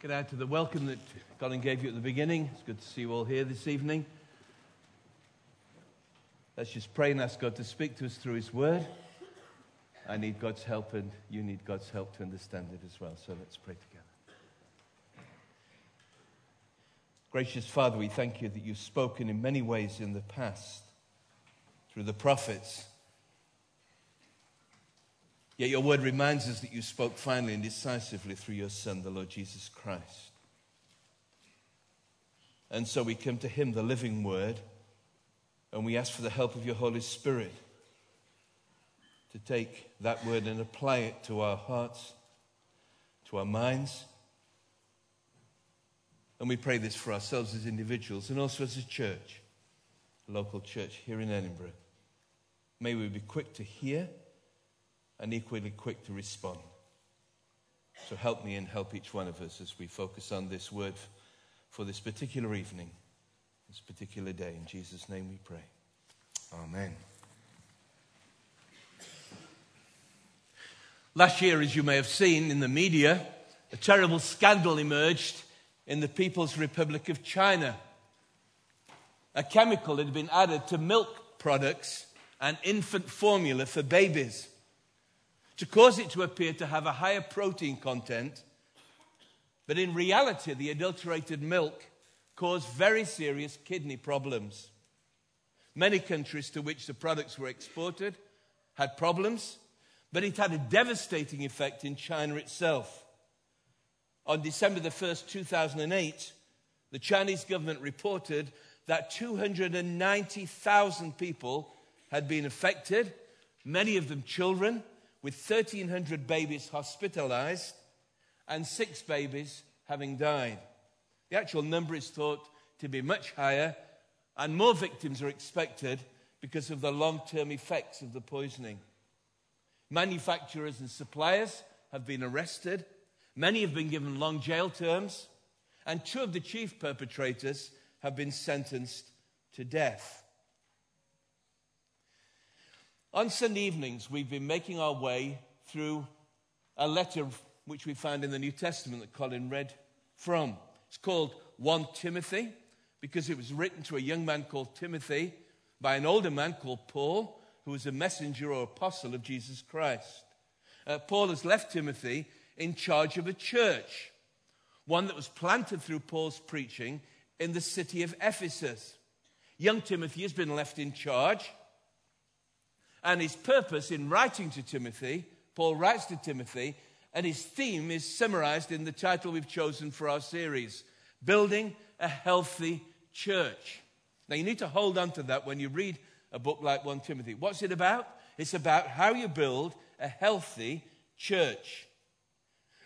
Get out to the welcome that Colin gave you at the beginning. It's good to see you all here this evening. Let's just pray and ask God to speak to us through His Word. I need God's help, and you need God's help to understand it as well. So let's pray together. Gracious Father, we thank you that you've spoken in many ways in the past through the prophets. Yet your word reminds us that you spoke finally and decisively through your Son, the Lord Jesus Christ. And so we come to him, the living word and we ask for the help of your Holy Spirit to take that word and apply it to our hearts, to our minds. And we pray this for ourselves as individuals and also as a church, a local church here in Edinburgh. May we be quick to hear and equally quick to respond. So help me and help each one of us as we focus on this word for this particular evening this particular day. In Jesus' name we pray. Amen. Last year, as you may have seen in the media, a terrible scandal emerged in the People's Republic of China. A chemical had been added to milk products and infant formula for babies to cause it to appear to have a higher protein content. But in reality, the adulterated milk caused very serious kidney problems. Many countries to which the products were exported had problems, but it had a devastating effect in China itself. On December the 1st, 2008, the Chinese government reported that 290,000 people had been affected, many of them children, with 1,300 babies hospitalized and six babies having died. The actual number is thought to be much higher, and more victims are expected because of the long term effects of the poisoning. Manufacturers and suppliers have been arrested, many have been given long jail terms, and two of the chief perpetrators have been sentenced to death. On Sunday evenings, we've been making our way through a letter which we found in the New Testament that Colin read from. It's called 1 Timothy because it was written to a young man called Timothy by an older man called Paul, who was a messenger or apostle of Jesus Christ. Uh, Paul has left Timothy in charge of a church, one that was planted through Paul's preaching in the city of Ephesus. Young Timothy has been left in charge, and his purpose in writing to Timothy, Paul writes to Timothy, and his theme is summarized in the title we've chosen for our series Building a Healthy Church. Now, you need to hold on to that when you read a book like 1 Timothy. What's it about? It's about how you build a healthy church.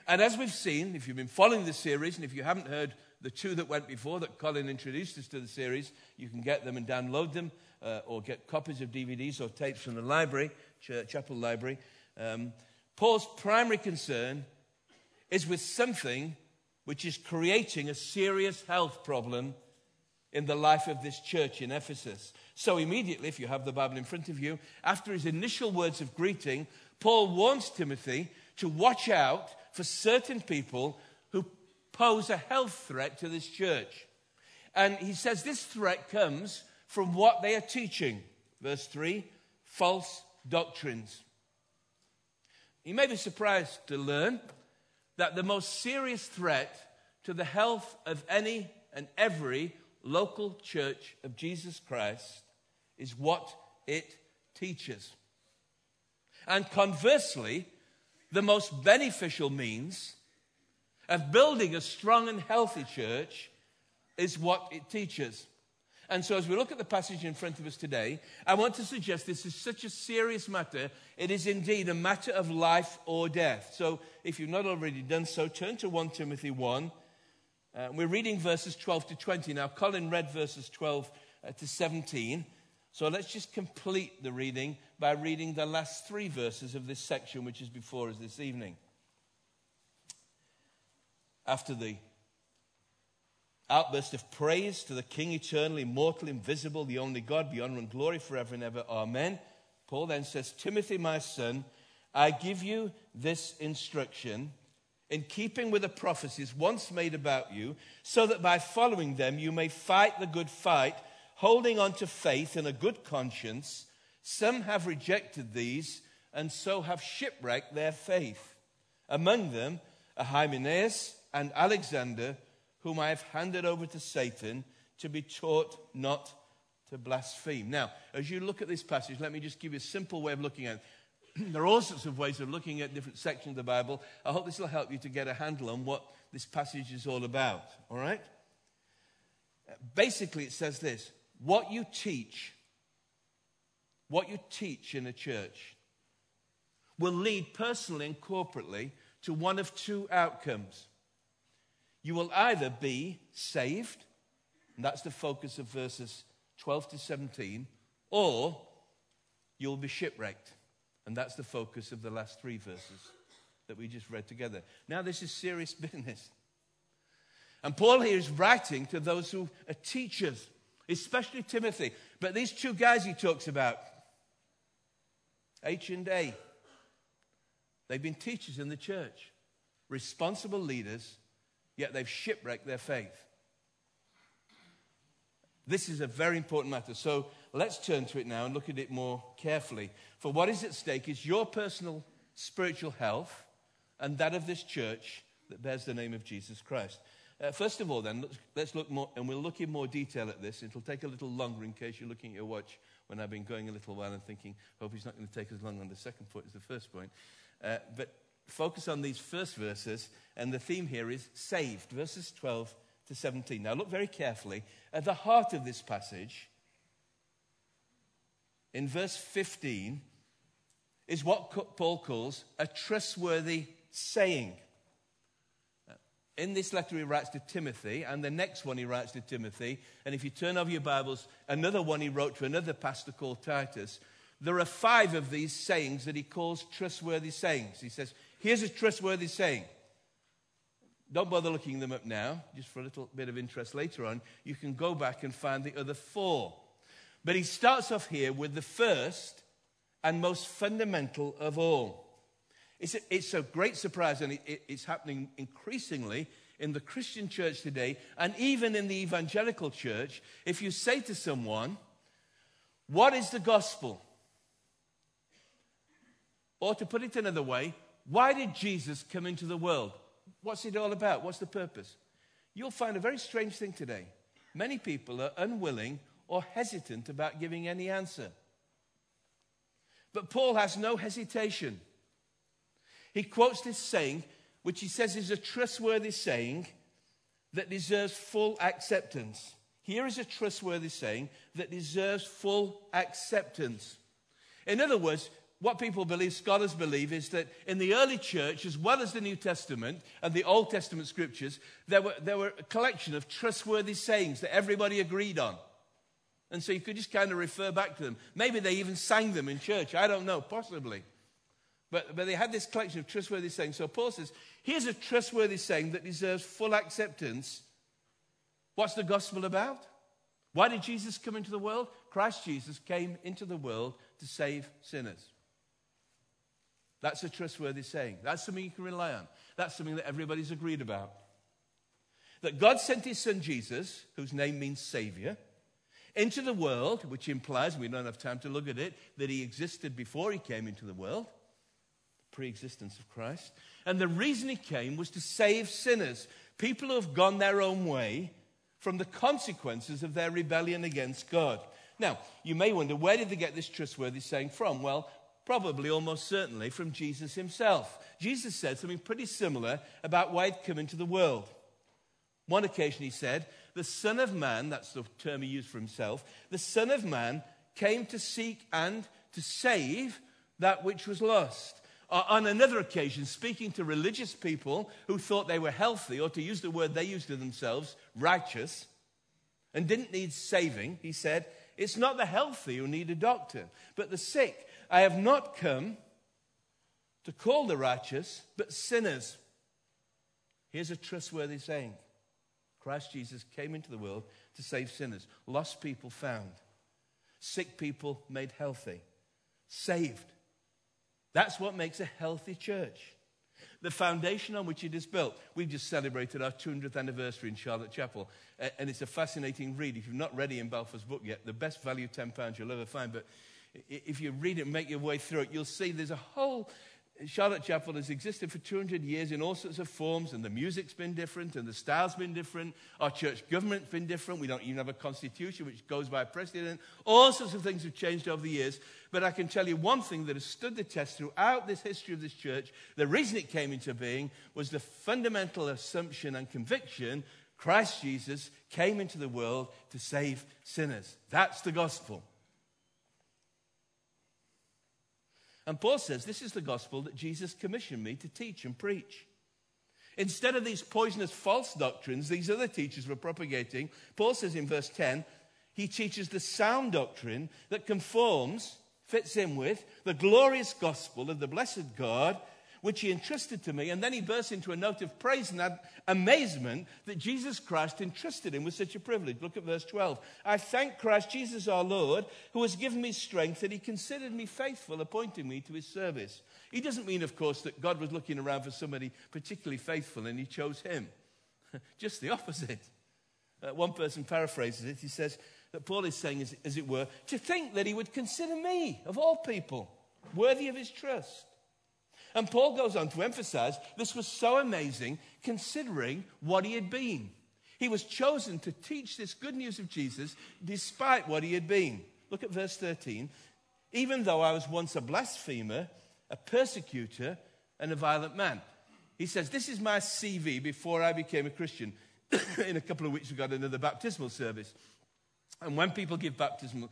And as we've seen, if you've been following the series, and if you haven't heard the two that went before that Colin introduced us to the series, you can get them and download them uh, or get copies of DVDs or tapes from the library, church, chapel library. Um, Paul's primary concern is with something which is creating a serious health problem in the life of this church in Ephesus. So, immediately, if you have the Bible in front of you, after his initial words of greeting, Paul warns Timothy to watch out for certain people who pose a health threat to this church. And he says this threat comes from what they are teaching. Verse 3 false doctrines. You may be surprised to learn that the most serious threat to the health of any and every local church of Jesus Christ is what it teaches. And conversely, the most beneficial means of building a strong and healthy church is what it teaches. And so, as we look at the passage in front of us today, I want to suggest this is such a serious matter. It is indeed a matter of life or death. So, if you've not already done so, turn to 1 Timothy 1. Uh, we're reading verses 12 to 20. Now, Colin read verses 12 uh, to 17. So, let's just complete the reading by reading the last three verses of this section, which is before us this evening. After the outburst of praise to the King eternal, immortal, invisible, the only God, be honor and glory forever and ever. Amen. Paul then says, Timothy, my son, I give you this instruction in keeping with the prophecies once made about you, so that by following them you may fight the good fight, holding on to faith and a good conscience. Some have rejected these and so have shipwrecked their faith. Among them are Hymenaeus and Alexander, whom I have handed over to Satan to be taught not to blaspheme. Now, as you look at this passage, let me just give you a simple way of looking at it. there are all sorts of ways of looking at different sections of the Bible. I hope this will help you to get a handle on what this passage is all about. All right? Basically, it says this what you teach, what you teach in a church, will lead personally and corporately to one of two outcomes. You will either be saved, and that's the focus of verses 12 to 17, or you'll be shipwrecked. And that's the focus of the last three verses that we just read together. Now, this is serious business. And Paul here is writing to those who are teachers, especially Timothy. But these two guys he talks about, H and A, they've been teachers in the church, responsible leaders, yet they've shipwrecked their faith. This is a very important matter. So let's turn to it now and look at it more carefully. For what is at stake is your personal spiritual health and that of this church that bears the name of Jesus Christ. Uh, first of all, then, let's, let's, look more, and we'll look in more detail at this. It'll take a little longer in case you're looking at your watch when I've been going a little while and thinking, hope he's not going to take as long on the second point as the first point. Uh, but focus on these first verses, and the theme here is saved, verses 12 to 17. Now, look very carefully. At the heart of this passage, in verse 15, is what Paul calls a trustworthy saying. In this letter, he writes to Timothy, and the next one he writes to Timothy. And if you turn over your Bibles, another one he wrote to another pastor called Titus. There are five of these sayings that he calls trustworthy sayings. He says, Here's a trustworthy saying. Don't bother looking them up now, just for a little bit of interest later on. You can go back and find the other four. But he starts off here with the first and most fundamental of all. It's a, it's a great surprise, and it, it's happening increasingly in the Christian church today, and even in the evangelical church. If you say to someone, What is the gospel? Or to put it another way, why did Jesus come into the world? What's it all about? What's the purpose? You'll find a very strange thing today. Many people are unwilling or hesitant about giving any answer. But Paul has no hesitation. He quotes this saying, which he says is a trustworthy saying that deserves full acceptance. Here is a trustworthy saying that deserves full acceptance. In other words, what people believe, scholars believe, is that in the early church, as well as the New Testament and the Old Testament scriptures, there were, there were a collection of trustworthy sayings that everybody agreed on. And so you could just kind of refer back to them. Maybe they even sang them in church. I don't know, possibly. But, but they had this collection of trustworthy sayings. So Paul says, here's a trustworthy saying that deserves full acceptance. What's the gospel about? Why did Jesus come into the world? Christ Jesus came into the world to save sinners. That's a trustworthy saying. That's something you can rely on. That's something that everybody's agreed about. That God sent his son Jesus, whose name means Savior, into the world, which implies, we don't have time to look at it, that he existed before he came into the world, pre existence of Christ. And the reason he came was to save sinners, people who have gone their own way from the consequences of their rebellion against God. Now, you may wonder, where did they get this trustworthy saying from? Well, Probably, almost certainly, from Jesus himself. Jesus said something pretty similar about why he'd come into the world. One occasion he said, The Son of Man, that's the term he used for himself, the Son of Man came to seek and to save that which was lost. Uh, on another occasion, speaking to religious people who thought they were healthy, or to use the word they used to themselves, righteous, and didn't need saving, he said, It's not the healthy who need a doctor, but the sick. I have not come to call the righteous, but sinners. Here's a trustworthy saying Christ Jesus came into the world to save sinners, lost people found, sick people made healthy, saved. That's what makes a healthy church. the foundation on which it is built. We've just celebrated our 200th anniversary in Charlotte Chapel, and it's a fascinating read. If you've not read Ian Balfour's book yet, the best value £10 you'll ever find. But if you read it and make your way through it, you'll see there's a whole Charlotte Chapel has existed for 200 years in all sorts of forms, and the music's been different, and the style's been different. Our church government's been different. We don't even have a constitution which goes by president. All sorts of things have changed over the years. But I can tell you one thing that has stood the test throughout this history of this church. The reason it came into being was the fundamental assumption and conviction Christ Jesus came into the world to save sinners. That's the gospel. And Paul says, This is the gospel that Jesus commissioned me to teach and preach. Instead of these poisonous false doctrines these other teachers were propagating, Paul says in verse 10, he teaches the sound doctrine that conforms, fits in with, the glorious gospel of the blessed God which he entrusted to me. And then he bursts into a note of praise and amazement that Jesus Christ entrusted him with such a privilege. Look at verse 12. I thank Christ Jesus our Lord, who has given me strength, that he considered me faithful, appointing me to his service. He doesn't mean, of course, that God was looking around for somebody particularly faithful and he chose him. Just the opposite. Uh, one person paraphrases it. He says that Paul is saying, as, as it were, to think that he would consider me, of all people, worthy of his trust. And Paul goes on to emphasize this was so amazing considering what he had been. He was chosen to teach this good news of Jesus despite what he had been. Look at verse 13. Even though I was once a blasphemer, a persecutor, and a violent man. He says, This is my CV before I became a Christian. In a couple of weeks, we've got another baptismal service. And when people give baptismal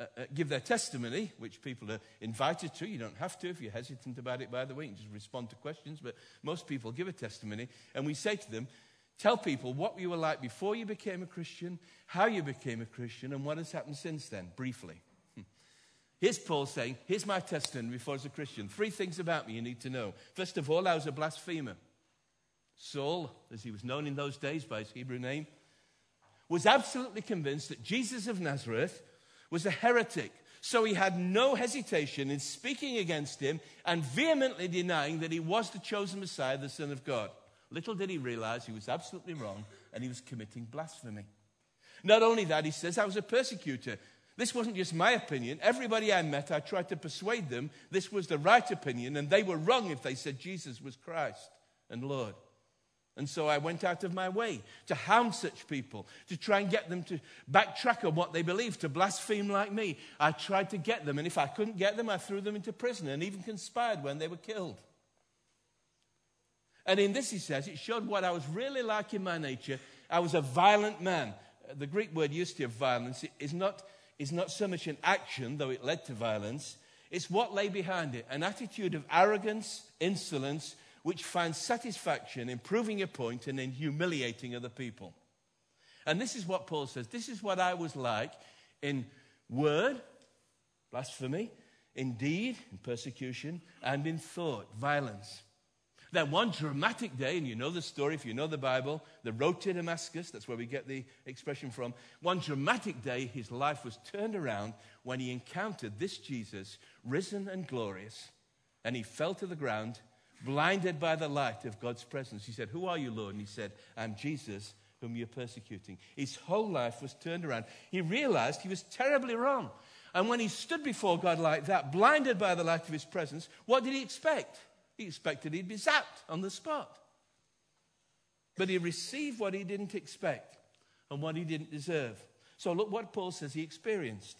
uh, uh, give their testimony, which people are invited to. You don't have to if you're hesitant about it, by the way. You can just respond to questions. But most people give a testimony, and we say to them, Tell people what you were like before you became a Christian, how you became a Christian, and what has happened since then, briefly. Here's Paul saying, Here's my testimony before as a Christian. Three things about me you need to know. First of all, I was a blasphemer. Saul, as he was known in those days by his Hebrew name, was absolutely convinced that Jesus of Nazareth was a heretic. So he had no hesitation in speaking against him and vehemently denying that he was the chosen Messiah, the Son of God. Little did he realize he was absolutely wrong and he was committing blasphemy. Not only that, he says, I was a persecutor. This wasn't just my opinion. Everybody I met, I tried to persuade them this was the right opinion, and they were wrong if they said Jesus was Christ and Lord. And so I went out of my way to hound such people, to try and get them to backtrack on what they believed, to blaspheme like me. I tried to get them, and if I couldn't get them, I threw them into prison and even conspired when they were killed. And in this, he says, it showed what I was really like in my nature. I was a violent man. The Greek word used to have violence is not, is not so much an action, though it led to violence. It's what lay behind it an attitude of arrogance, insolence, which finds satisfaction in proving your point and in humiliating other people. And this is what Paul says this is what I was like in word, blasphemy, in deed, in persecution, and in thought, violence. Then one dramatic day, and you know the story if you know the Bible, the road to Damascus, that's where we get the expression from. One dramatic day, his life was turned around when he encountered this Jesus, risen and glorious, and he fell to the ground blinded by the light of God's presence. He said, Who are you, Lord? And he said, I'm Jesus whom you're persecuting. His whole life was turned around. He realized he was terribly wrong. And when he stood before God like that, blinded by the light of his presence, what did he expect? He expected he'd be zapped on the spot. But he received what he didn't expect and what he didn't deserve. So look what Paul says he experienced.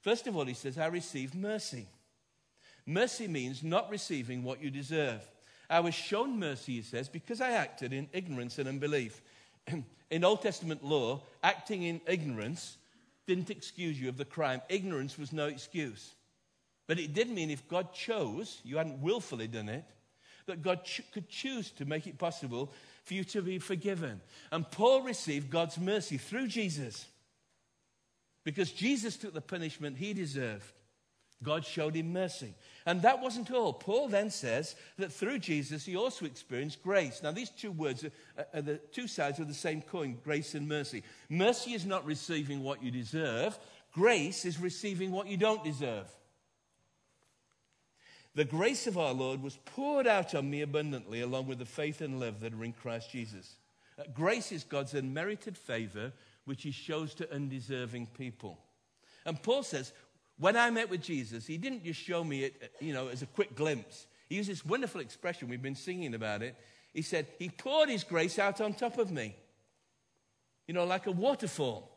First of all, he says, I received mercy. Mercy means not receiving what you deserve. I was shown mercy, he says, because I acted in ignorance and unbelief. in Old Testament law, acting in ignorance didn't excuse you of the crime. Ignorance was no excuse. But it did mean if God chose, you hadn't willfully done it, that God ch- could choose to make it possible for you to be forgiven. And Paul received God's mercy through Jesus because Jesus took the punishment he deserved. God showed him mercy. And that wasn't all. Paul then says that through Jesus, he also experienced grace. Now, these two words are, are, the two sides of the same coin grace and mercy. Mercy is not receiving what you deserve, grace is receiving what you don't deserve. The grace of our Lord was poured out on me abundantly, along with the faith and love that are in Christ Jesus. Uh, grace is God's unmerited favor, which he shows to undeserving people. And Paul says, when I met with Jesus, he didn't just show me it, you know, as a quick glimpse. He used this wonderful expression, we've been singing about it. He said, He poured His grace out on top of me, you know, like a waterfall.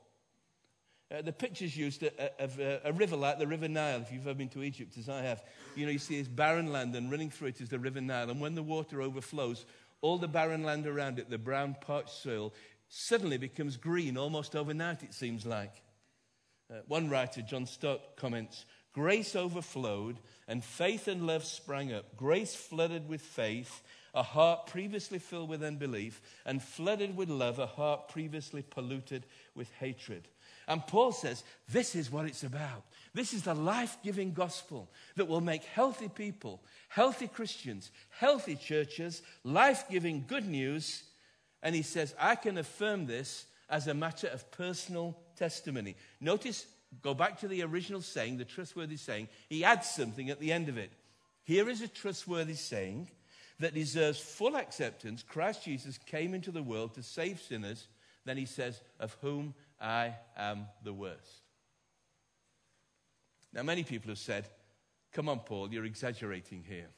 Uh, the picture's used of a, a, river like the River Nile, if you've ever been to Egypt, as I have. You know, you see this barren land, and running through it is the River Nile. And when the water overflows, all the barren land around it, the brown parched soil, suddenly becomes green almost overnight, it seems like. Uh, one writer, John Stott, comments Grace overflowed, and faith and love sprang up. Grace flooded with faith, a heart previously filled with unbelief, and flooded with love, a heart previously polluted with hatred. And Paul says, This is what it's about. This is the life giving gospel that will make healthy people, healthy Christians, healthy churches, life giving good news. And he says, I can affirm this as a matter of personal testimony. Notice, go back to the original saying, the trustworthy saying. He adds something at the end of it. Here is a trustworthy saying that deserves full acceptance. Christ Jesus came into the world to save sinners. Then he says, Of whom I am the worst. Now, many people have said, Come on, Paul, you're exaggerating here.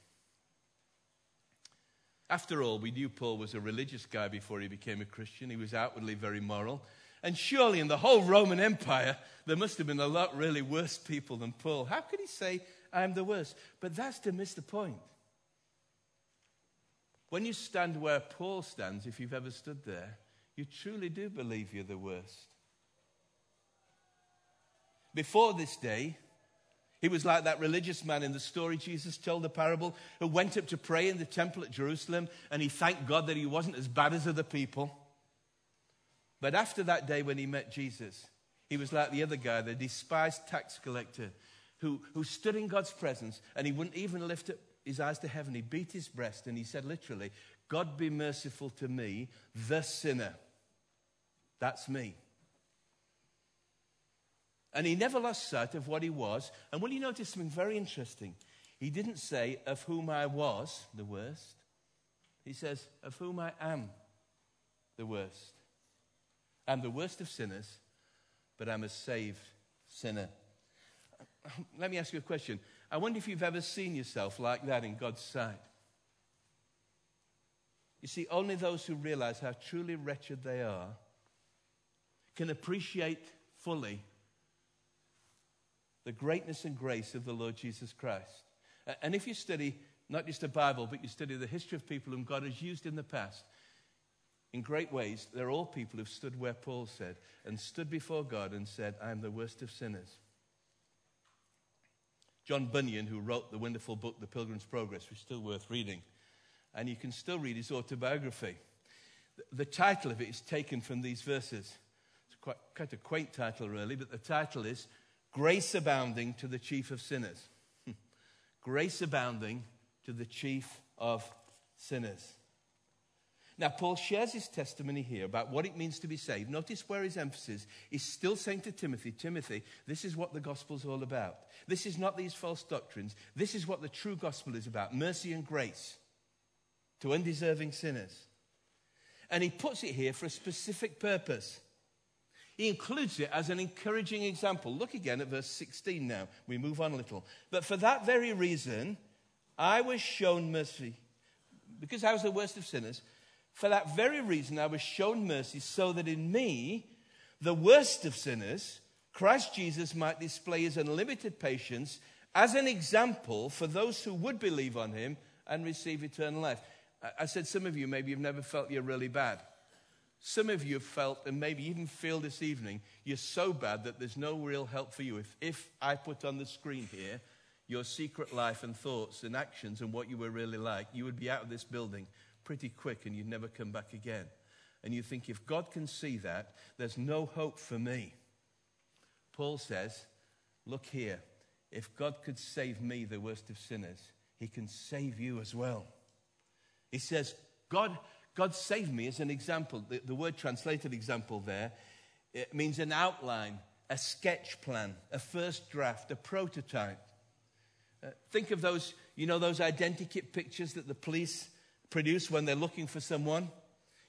After all, we knew Paul was a religious guy before he became a Christian. He was outwardly very moral. And surely in the whole Roman Empire, there must have been a lot really worse people than Paul. How could he say, I'm the worst? But that's to miss the point. When you stand where Paul stands, if you've ever stood there, you truly do believe you're the worst. Before this day, he was like that religious man in the story Jesus told the parable who went up to pray in the temple at Jerusalem and he thanked God that he wasn't as bad as other people. But after that day when he met Jesus, he was like the other guy, the despised tax collector who, who stood in God's presence and he wouldn't even lift up his eyes to heaven. He beat his breast and he said literally, God be merciful to me, the sinner. That's me. And he never lost sight of what he was. And will you notice something very interesting? He didn't say, of whom I was the worst. He says, of whom I am the worst. I'm the worst of sinners, but I'm a saved sinner. Let me ask you a question. I wonder if you've ever seen yourself like that in God's sight. You see, only those who realize how truly wretched they are can appreciate fully the greatness and grace of the Lord Jesus Christ. And if you study not just the Bible, but you study the history of people whom God has used in the past in great ways, they're all people who've stood where Paul said and stood before God and said, I am the worst of sinners. John Bunyan, who wrote the wonderful book, The Pilgrim's Progress, which is still worth reading, and you can still read his autobiography. The title of it is taken from these verses. It's quite, quite a quaint title, really, but the title is Grace abounding to the chief of sinners. Grace abounding to the chief of sinners. Now, Paul shares his testimony here about what it means to be saved. Notice where his emphasis is still saying to Timothy, Timothy, this is what the gospel's all about. This is not these false doctrines. This is what the true gospel is about mercy and grace to undeserving sinners. And he puts it here for a specific purpose. He includes it as an encouraging example. Look again at verse 16 now. We move on a little. But for that very reason, I was shown mercy. Because I was the worst of sinners, for that very reason, I was shown mercy so that in me, the worst of sinners, Christ Jesus might display his unlimited patience as an example for those who would believe on him and receive eternal life. I said, some of you, maybe you've never felt you're really bad. Some of you have felt, and maybe even feel this evening, you're so bad that there's no real help for you. If, if I put on the screen here your secret life and thoughts and actions and what you were really like, you would be out of this building pretty quick and you'd never come back again. And you think, if God can see that, there's no hope for me. Paul says, Look here, if God could save me, the worst of sinners, he can save you as well. He says, God God saved me as an example. The, the word translated example there it means an outline, a sketch plan, a first draft, a prototype. Uh, think of those, you know, those identikit pictures that the police produce when they're looking for someone.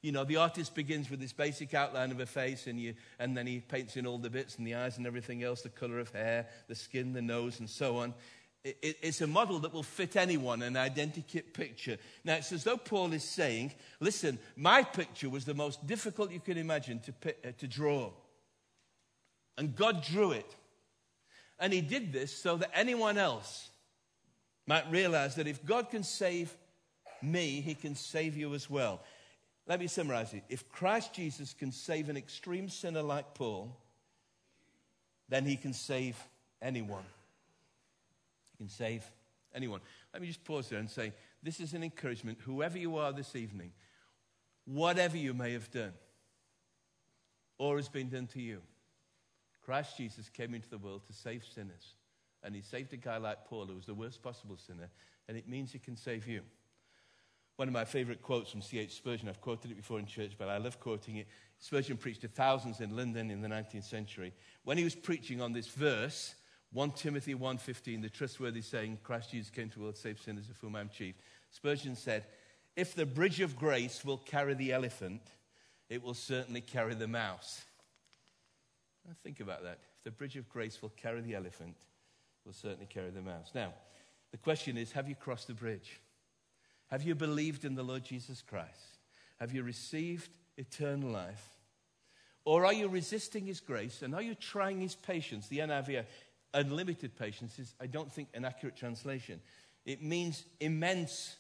You know, the artist begins with this basic outline of a face, and, you, and then he paints in all the bits and the eyes and everything else the color of hair, the skin, the nose, and so on. It, it, it's a model that will fit anyone, an identikit picture. Now, it's as though Paul is saying, listen, my picture was the most difficult you can imagine to, uh, to draw. And God drew it. And he did this so that anyone else might realize that if God can save me, he can save you as well. Let me summarize it. If Christ Jesus can save an extreme sinner like Paul, then he can save anyone. He can save anyone. Let me just pause there and say this is an encouragement. Whoever you are this evening, whatever you may have done or has been done to you, Christ Jesus came into the world to save sinners. And he saved a guy like Paul, who was the worst possible sinner, and it means he can save you. One of my favorite quotes from C.H. Spurgeon, I've quoted it before in church, but I love quoting it. Spurgeon preached to thousands in London in the 19th century. When he was preaching on this verse, 1 Timothy 1.15, the trustworthy saying, Christ Jesus came to the world to save sinners, of whom I'm chief. Spurgeon said, if the bridge of grace will carry the elephant, it will certainly carry the mouse. Now think about that. If the bridge of grace will carry the elephant, it will certainly carry the mouse. Now, the question is, have you crossed the bridge? Have you believed in the Lord Jesus Christ? Have you received eternal life? Or are you resisting his grace and are you trying his patience? The NIV, unlimited patience, is, I don't think, an accurate translation. It means immense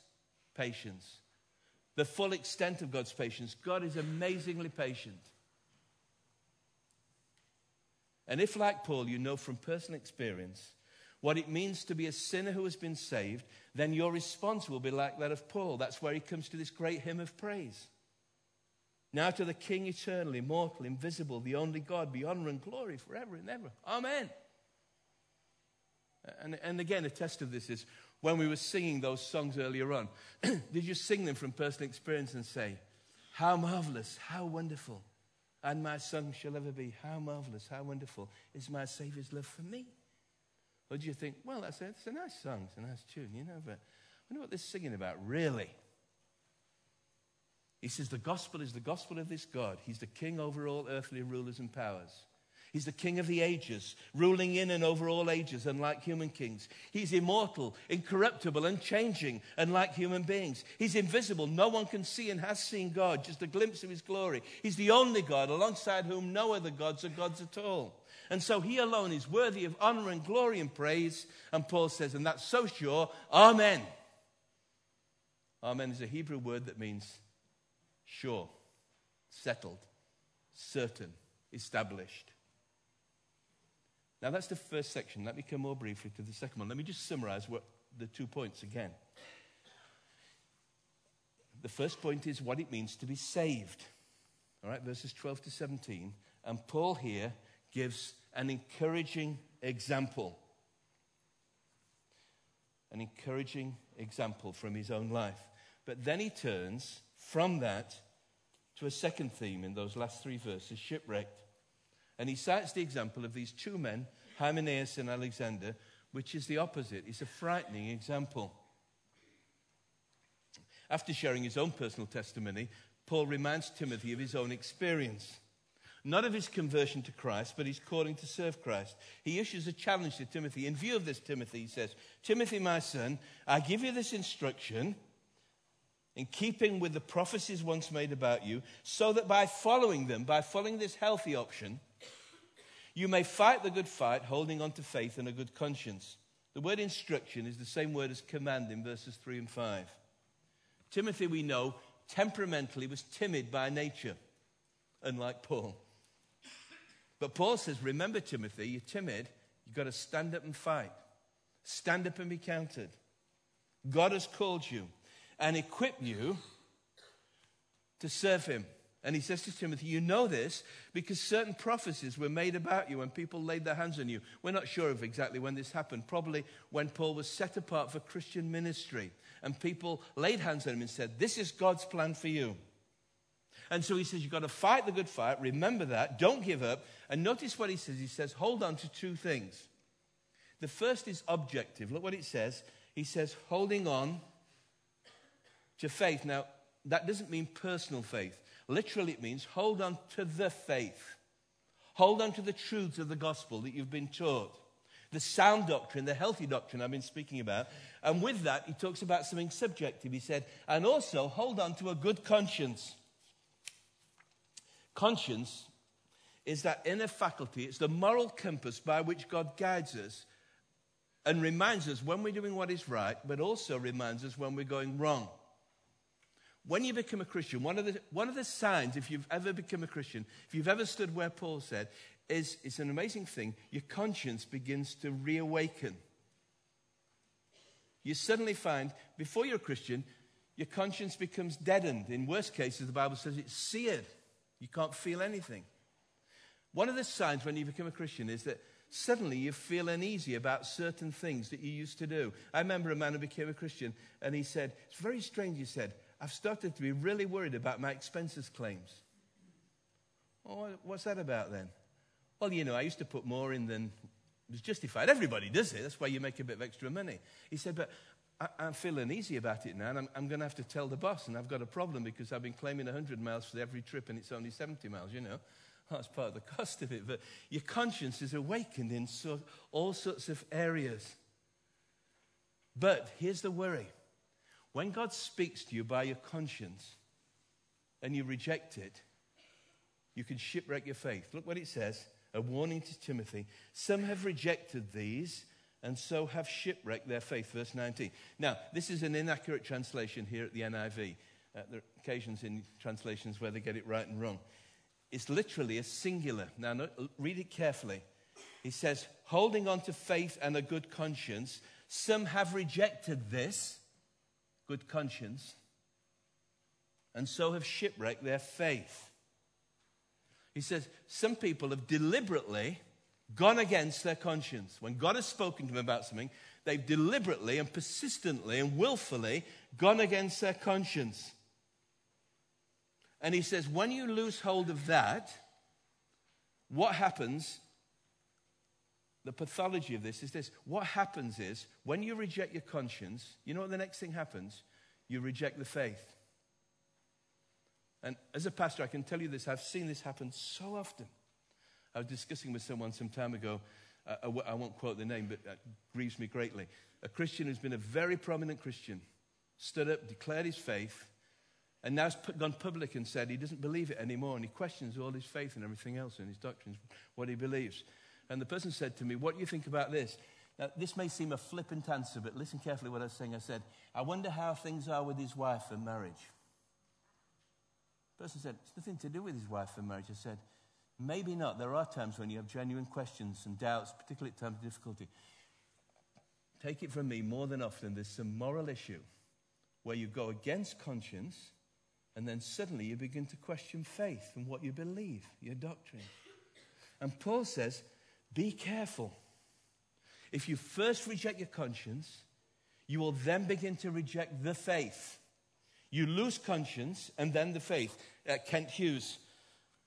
patience, the full extent of God's patience. God is amazingly patient. And if, like Paul, you know from personal experience what it means to be a sinner who has been saved, then your response will be like that of Paul. That's where he comes to this great hymn of praise. Now to the King eternal, immortal, invisible, the only God, be honor and glory forever and ever. Amen. And, and again, a test of this is when we were singing those songs earlier on, did you sing them from personal experience and say, How marvelous, how wonderful, and my song shall ever be, how marvelous, how wonderful is my Savior's love for me? Or do you think, well, that's a, a nice song, it's a nice tune, you know, but I wonder what they're singing about, really? He says the gospel is the gospel of this God. He's the king over all earthly rulers and powers. He's the king of the ages, ruling in and over all ages, unlike human kings. He's immortal, incorruptible, unchanging, unlike human beings. He's invisible. No one can see and has seen God, just a glimpse of his glory. He's the only God, alongside whom no other gods are gods at all. And so he alone is worthy of honor and glory and praise. And Paul says, and that's so sure, Amen. Amen is a Hebrew word that means sure, settled, certain, established. Now that's the first section. Let me come more briefly to the second one. Let me just summarize what the two points again. The first point is what it means to be saved. All right, verses 12 to 17. And Paul here gives an encouraging example. An encouraging example from his own life. But then he turns from that to a second theme in those last three verses shipwrecked. And he cites the example of these two men, Hymenaeus and Alexander, which is the opposite. It's a frightening example. After sharing his own personal testimony, Paul reminds Timothy of his own experience. Not of his conversion to Christ, but his calling to serve Christ. He issues a challenge to Timothy. In view of this, Timothy he says, Timothy, my son, I give you this instruction in keeping with the prophecies once made about you, so that by following them, by following this healthy option, you may fight the good fight, holding on to faith and a good conscience. The word instruction is the same word as command in verses 3 and 5. Timothy, we know, temperamentally was timid by nature, unlike Paul. But Paul says, Remember, Timothy, you're timid. You've got to stand up and fight, stand up and be counted. God has called you and equipped you to serve him. And he says to Timothy, You know this because certain prophecies were made about you when people laid their hands on you. We're not sure of exactly when this happened. Probably when Paul was set apart for Christian ministry. And people laid hands on him and said, This is God's plan for you. And so he says, You've got to fight the good fight. Remember that. Don't give up. And notice what he says. He says, Hold on to two things. The first is objective. Look what it says. He says, holding on to faith. Now, that doesn't mean personal faith. Literally, it means hold on to the faith. Hold on to the truths of the gospel that you've been taught. The sound doctrine, the healthy doctrine I've been speaking about. And with that, he talks about something subjective. He said, and also hold on to a good conscience. Conscience is that inner faculty, it's the moral compass by which God guides us and reminds us when we're doing what is right, but also reminds us when we're going wrong when you become a Christian, one of, the, one of the signs, if you've ever become a Christian, if you've ever stood where Paul said, is it's an amazing thing. Your conscience begins to reawaken. You suddenly find, before you're a Christian, your conscience becomes deadened. In worst cases, the Bible says it's seared. You can't feel anything. One of the signs when you become a Christian is that suddenly you feel uneasy about certain things that you used to do. I remember a man who became a Christian, and he said, It's very strange, he said. I've started to be really worried about my expenses claims. Well, what's that about then? Well, you know, I used to put more in than was justified. Everybody does it. That's why you make a bit of extra money. He said, but I, am feeling easy about it now, and I'm, I'm going to have to tell the boss, and I've got a problem because I've been claiming 100 miles for every trip, and it's only 70 miles, you know. That's part of the cost of it. But your conscience is awakened in so, all sorts of areas. But here's the worry when God speaks to you by your conscience and you reject it, you can shipwreck your faith. Look what it says a warning to Timothy. Some have rejected these and so have shipwrecked their faith. Verse 19. Now, this is an inaccurate translation here at the NIV. Uh, there are occasions in translations where they get it right and wrong. It's literally a singular. Now, no, read it carefully. He says, holding on to faith and a good conscience, some have rejected this good conscience, and so have shipwrecked their faith. He says, Some people have deliberately gone against their conscience. When God has spoken to them about something, they've deliberately and persistently and willfully gone against their conscience. And he says, when you lose hold of that, what happens? The pathology of this is this. What happens is, when you reject your conscience, you know what the next thing happens? You reject the faith. And as a pastor, I can tell you this. I've seen this happen so often. I was discussing with someone some time ago. Uh, I won't quote the name, but it grieves me greatly. A Christian who's been a very prominent Christian, stood up, declared his faith, and now has gone public and said he doesn't believe it anymore, and he questions all his faith and everything else and his doctrines, what he believes. And the person said to me, What do you think about this? Now, this may seem a flippant answer, but listen carefully what I was saying. I said, I wonder how things are with his wife and marriage. The person said, It's nothing to do with his wife and marriage. I said, Maybe not. There are times when you have genuine questions and doubts, particularly at times of difficulty. Take it from me, more than often, there's some moral issue where you go against conscience and then suddenly you begin to question faith and what you believe, your doctrine. And Paul says, Be careful. If you first reject your conscience, you will then begin to reject the faith. You lose conscience and then the faith. Uh, Kent Hughes,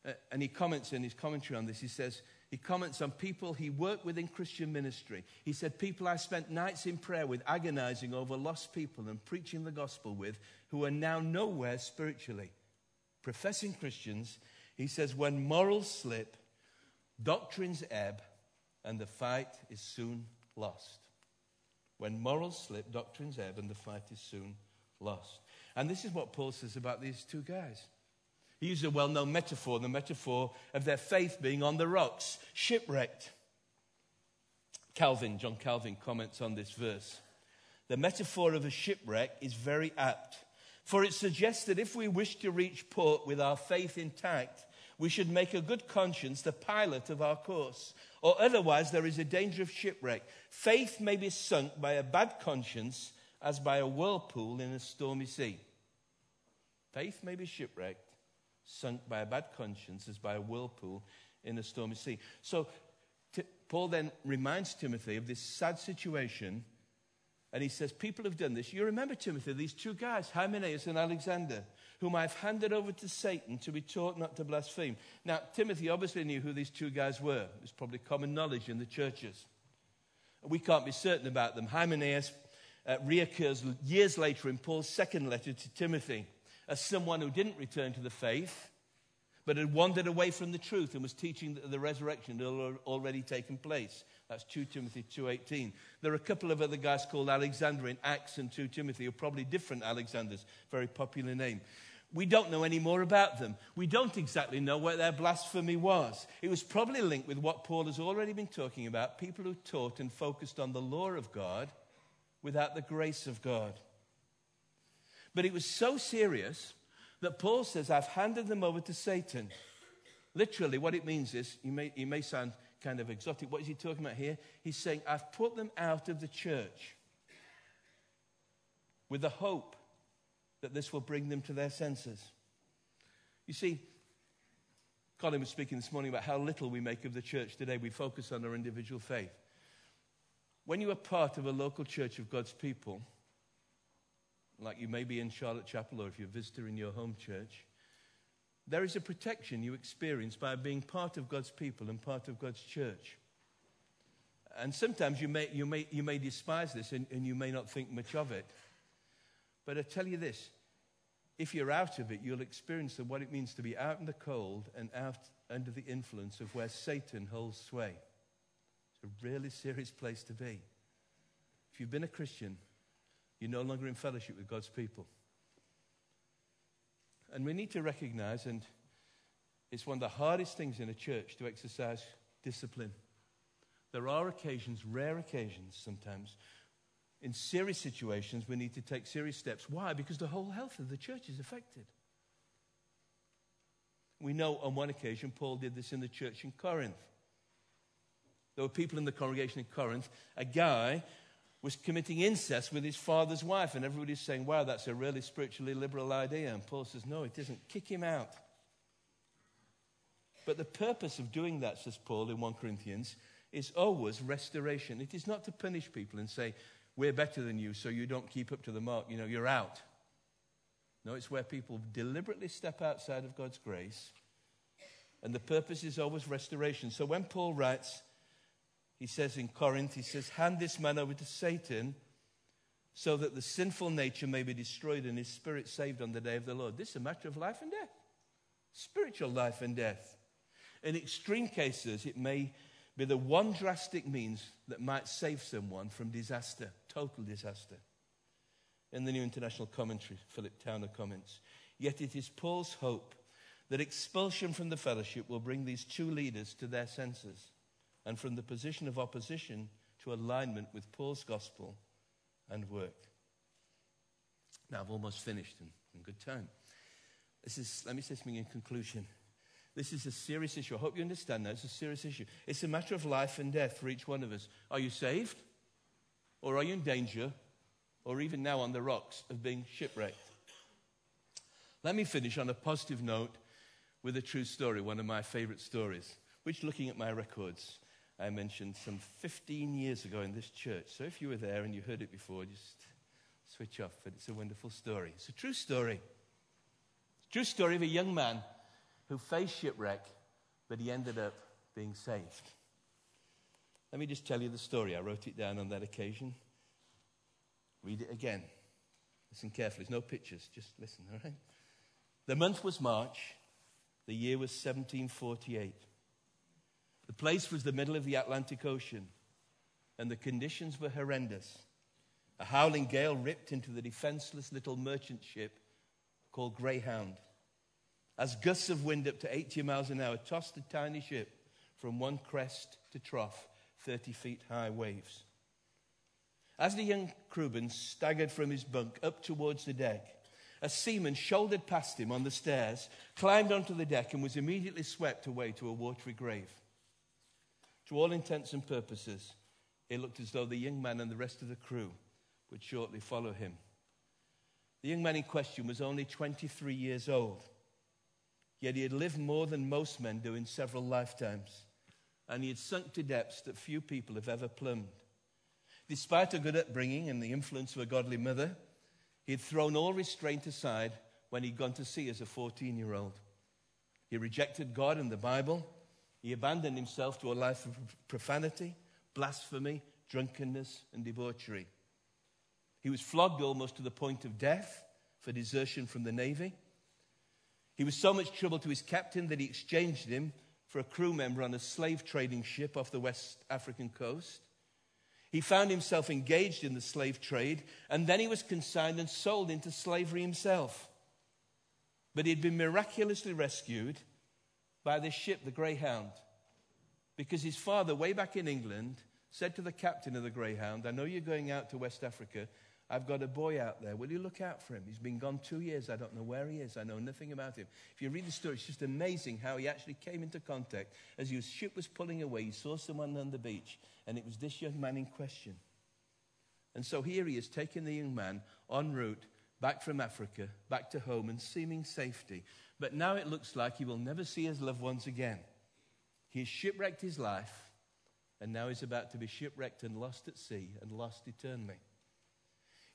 uh, and he comments in his commentary on this, he says, he comments on people he worked with in Christian ministry. He said, People I spent nights in prayer with, agonizing over lost people and preaching the gospel with, who are now nowhere spiritually. Professing Christians, he says, when morals slip, doctrines ebb, and the fight is soon lost. When morals slip, doctrines ebb, and the fight is soon lost. And this is what Paul says about these two guys. He uses a well known metaphor, the metaphor of their faith being on the rocks, shipwrecked. Calvin, John Calvin, comments on this verse. The metaphor of a shipwreck is very apt, for it suggests that if we wish to reach port with our faith intact, we should make a good conscience the pilot of our course, or otherwise there is a danger of shipwreck. Faith may be sunk by a bad conscience as by a whirlpool in a stormy sea. Faith may be shipwrecked, sunk by a bad conscience as by a whirlpool in a stormy sea. So t- Paul then reminds Timothy of this sad situation, and he says, People have done this. You remember, Timothy, these two guys, Hymenaeus and Alexander whom I've handed over to Satan to be taught not to blaspheme. Now, Timothy obviously knew who these two guys were. It was probably common knowledge in the churches. We can't be certain about them. Hymenaeus uh, reoccurs years later in Paul's second letter to Timothy as someone who didn't return to the faith, but had wandered away from the truth and was teaching that the resurrection had already taken place. That's 2 Timothy 2.18. There are a couple of other guys called Alexander in Acts and 2 Timothy, who are probably different Alexanders, very popular name. We don't know any more about them. We don't exactly know what their blasphemy was. It was probably linked with what Paul has already been talking about people who taught and focused on the law of God without the grace of God. But it was so serious that Paul says, I've handed them over to Satan. Literally, what it means is, you may, you may sound kind of exotic. What is he talking about here? He's saying, I've put them out of the church with the hope that this will bring them to their senses. You see, Colin was speaking this morning about how little we make of the church today. We focus on our individual faith. When you are part of a local church of God's people, like you may be in Charlotte Chapel or if you're a visitor in your home church, there is a protection you experience by being part of God's people and part of God's church. And sometimes you may, you may, you may despise this and, and you may not think much of it. But I tell you this if you're out of it, you'll experience what it means to be out in the cold and out under the influence of where Satan holds sway. It's a really serious place to be. If you've been a Christian, you're no longer in fellowship with God's people. And we need to recognize, and it's one of the hardest things in a church to exercise discipline. There are occasions, rare occasions sometimes, in serious situations, we need to take serious steps. Why? Because the whole health of the church is affected. We know on one occasion Paul did this in the church in Corinth. There were people in the congregation in Corinth. A guy was committing incest with his father's wife, and everybody's saying, Wow, that's a really spiritually liberal idea. And Paul says, No, it isn't. Kick him out. But the purpose of doing that, says Paul in 1 Corinthians, is always restoration. It is not to punish people and say, we're better than you, so you don't keep up to the mark. You know, you're out. No, it's where people deliberately step outside of God's grace. And the purpose is always restoration. So when Paul writes, he says in Corinth, he says, Hand this man over to Satan so that the sinful nature may be destroyed and his spirit saved on the day of the Lord. This is a matter of life and death, spiritual life and death. In extreme cases, it may be the one drastic means that might save someone from disaster, total disaster. In the New International Commentary, Philip Towner comments Yet it is Paul's hope that expulsion from the fellowship will bring these two leaders to their senses and from the position of opposition to alignment with Paul's gospel and work. Now, I've almost finished in, in good time. This is, let me say something in conclusion. This is a serious issue. I hope you understand that. It's a serious issue. It's a matter of life and death for each one of us. Are you saved? Or are you in danger? Or even now on the rocks of being shipwrecked? Let me finish on a positive note with a true story, one of my favorite stories, which, looking at my records, I mentioned some 15 years ago in this church. So if you were there and you heard it before, just switch off. But it's a wonderful story. It's a true story. A true story of a young man who faced shipwreck, but he ended up being saved. Let me just tell you the story. I wrote it down on that occasion. Read it again. Listen carefully. There's no pictures. Just listen, all right? The month was March. The year was 1748. The place was the middle of the Atlantic Ocean, and the conditions were horrendous. A howling gale ripped into the defenseless little merchant ship called Greyhound as gusts of wind up to 80 miles an hour tossed the tiny ship from one crest to trough, 30 feet high waves. As the young crewman staggered from his bunk up towards the deck, a seaman shouldered past him on the stairs, climbed onto the deck, and was immediately swept away to a watery grave. To all intents and purposes, it looked as though the young man and the rest of the crew would shortly follow him. The young man in question was only 23 years old. Yet he had lived more than most men do in several lifetimes, and he had sunk to depths that few people have ever plumbed. Despite a good upbringing and the influence of a godly mother, he had thrown all restraint aside when he'd gone to sea as a 14 year old. He rejected God and the Bible. He abandoned himself to a life of profanity, blasphemy, drunkenness, and debauchery. He was flogged almost to the point of death for desertion from the Navy. He was so much trouble to his captain that he exchanged him for a crew member on a slave trading ship off the West African coast. He found himself engaged in the slave trade, and then he was consigned and sold into slavery himself. But he'd been miraculously rescued by this ship, the Greyhound, because his father, way back in England, said to the captain of the Greyhound, I know you're going out to West Africa. I've got a boy out there. Will you look out for him? He's been gone two years. I don't know where he is. I know nothing about him. If you read the story, it's just amazing how he actually came into contact. As his ship was pulling away, he saw someone on the beach, and it was this young man in question. And so here he is, taking the young man en route back from Africa, back to home, and seeming safety. But now it looks like he will never see his loved ones again. He has shipwrecked his life, and now he's about to be shipwrecked and lost at sea and lost eternally.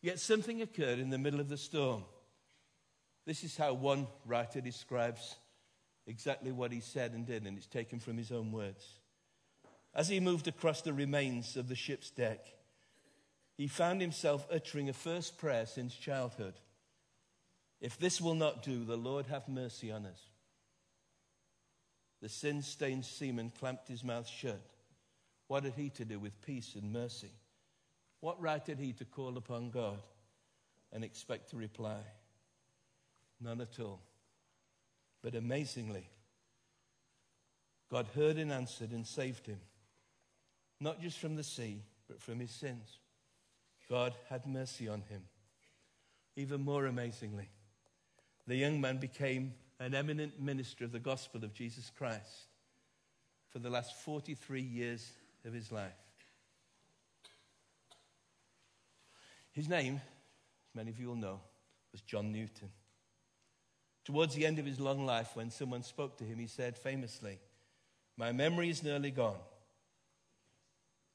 Yet something occurred in the middle of the storm. This is how one writer describes exactly what he said and did, and it's taken from his own words. As he moved across the remains of the ship's deck, he found himself uttering a first prayer since childhood. If this will not do, the Lord have mercy on us. The sin stained seaman clamped his mouth shut. What had he to do with peace and mercy? What right had he to call upon God and expect to reply? None at all. But amazingly, God heard and answered and saved him, not just from the sea, but from his sins. God had mercy on him. Even more amazingly, the young man became an eminent minister of the gospel of Jesus Christ for the last 43 years of his life. His name, as many of you will know, was John Newton. Towards the end of his long life, when someone spoke to him, he said famously, My memory is nearly gone,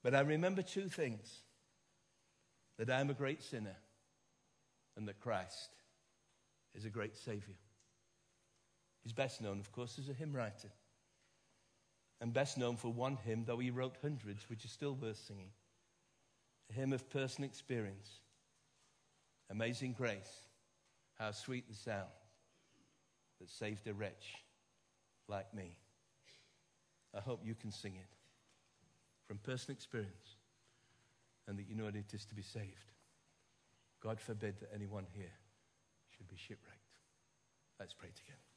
but I remember two things that I am a great sinner and that Christ is a great Savior. He's best known, of course, as a hymn writer. And best known for one hymn, though he wrote hundreds, which is still worth singing. A hymn of personal experience. Amazing grace. How sweet the sound that saved a wretch like me. I hope you can sing it from personal experience and that you know what it is to be saved. God forbid that anyone here should be shipwrecked. Let's pray together.